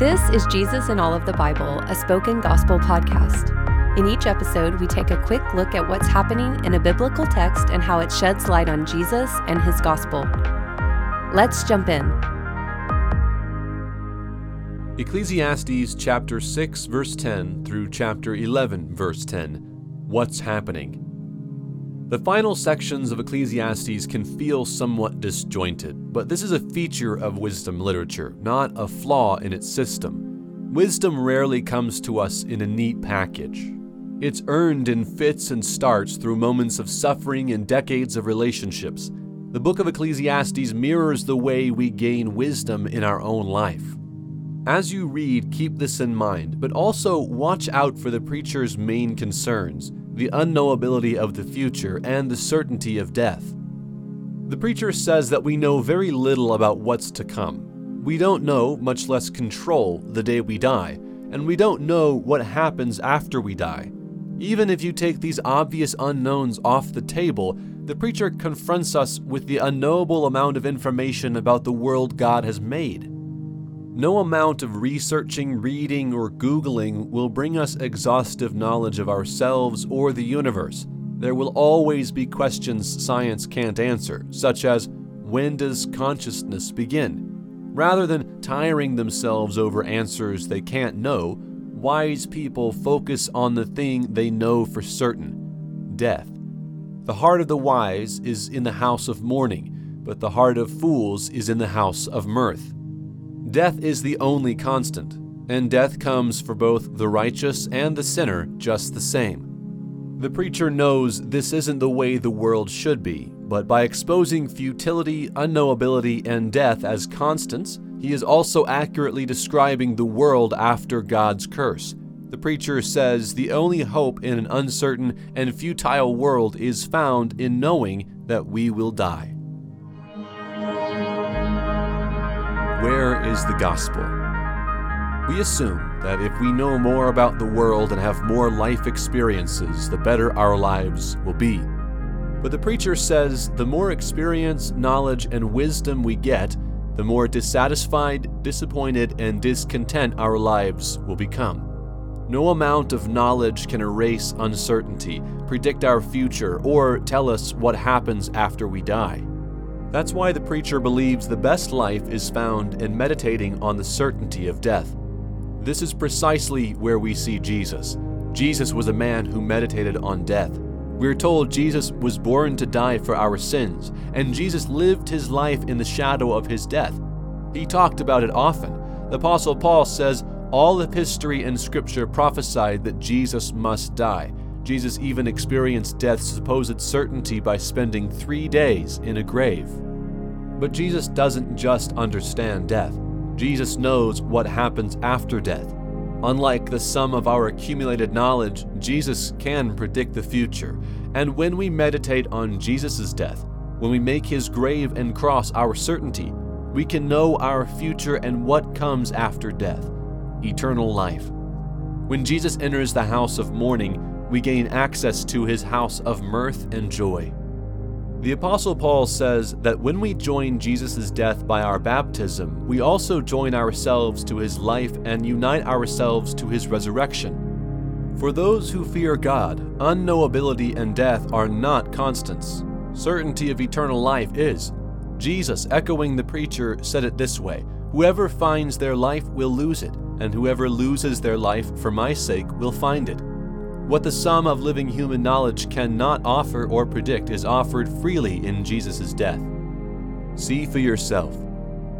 This is Jesus in All of the Bible, a spoken gospel podcast. In each episode, we take a quick look at what's happening in a biblical text and how it sheds light on Jesus and his gospel. Let's jump in. Ecclesiastes chapter 6 verse 10 through chapter 11 verse 10. What's happening? The final sections of Ecclesiastes can feel somewhat disjointed, but this is a feature of wisdom literature, not a flaw in its system. Wisdom rarely comes to us in a neat package. It's earned in fits and starts through moments of suffering and decades of relationships. The book of Ecclesiastes mirrors the way we gain wisdom in our own life. As you read, keep this in mind, but also watch out for the preacher's main concerns the unknowability of the future, and the certainty of death. The preacher says that we know very little about what's to come. We don't know, much less control, the day we die, and we don't know what happens after we die. Even if you take these obvious unknowns off the table, the preacher confronts us with the unknowable amount of information about the world God has made. No amount of researching, reading, or Googling will bring us exhaustive knowledge of ourselves or the universe. There will always be questions science can't answer, such as when does consciousness begin? Rather than tiring themselves over answers they can't know, wise people focus on the thing they know for certain death. The heart of the wise is in the house of mourning, but the heart of fools is in the house of mirth. Death is the only constant, and death comes for both the righteous and the sinner just the same. The preacher knows this isn't the way the world should be, but by exposing futility, unknowability, and death as constants, he is also accurately describing the world after God's curse. The preacher says the only hope in an uncertain and futile world is found in knowing that we will die. Where is the gospel? We assume that if we know more about the world and have more life experiences, the better our lives will be. But the preacher says the more experience, knowledge, and wisdom we get, the more dissatisfied, disappointed, and discontent our lives will become. No amount of knowledge can erase uncertainty, predict our future, or tell us what happens after we die. That's why the preacher believes the best life is found in meditating on the certainty of death. This is precisely where we see Jesus. Jesus was a man who meditated on death. We're told Jesus was born to die for our sins, and Jesus lived his life in the shadow of his death. He talked about it often. The Apostle Paul says, All of history and scripture prophesied that Jesus must die. Jesus even experienced death's supposed certainty by spending three days in a grave. But Jesus doesn't just understand death, Jesus knows what happens after death. Unlike the sum of our accumulated knowledge, Jesus can predict the future. And when we meditate on Jesus' death, when we make his grave and cross our certainty, we can know our future and what comes after death eternal life. When Jesus enters the house of mourning, we gain access to his house of mirth and joy. The Apostle Paul says that when we join Jesus' death by our baptism, we also join ourselves to his life and unite ourselves to his resurrection. For those who fear God, unknowability and death are not constants. Certainty of eternal life is. Jesus, echoing the preacher, said it this way Whoever finds their life will lose it, and whoever loses their life for my sake will find it. What the sum of living human knowledge cannot offer or predict is offered freely in Jesus' death. See for yourself.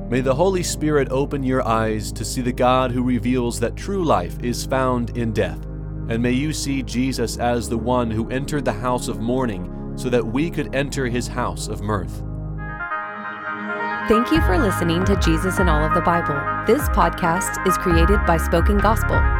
May the Holy Spirit open your eyes to see the God who reveals that true life is found in death, and may you see Jesus as the one who entered the house of mourning so that we could enter his house of mirth. Thank you for listening to Jesus in All of the Bible. This podcast is created by Spoken Gospel.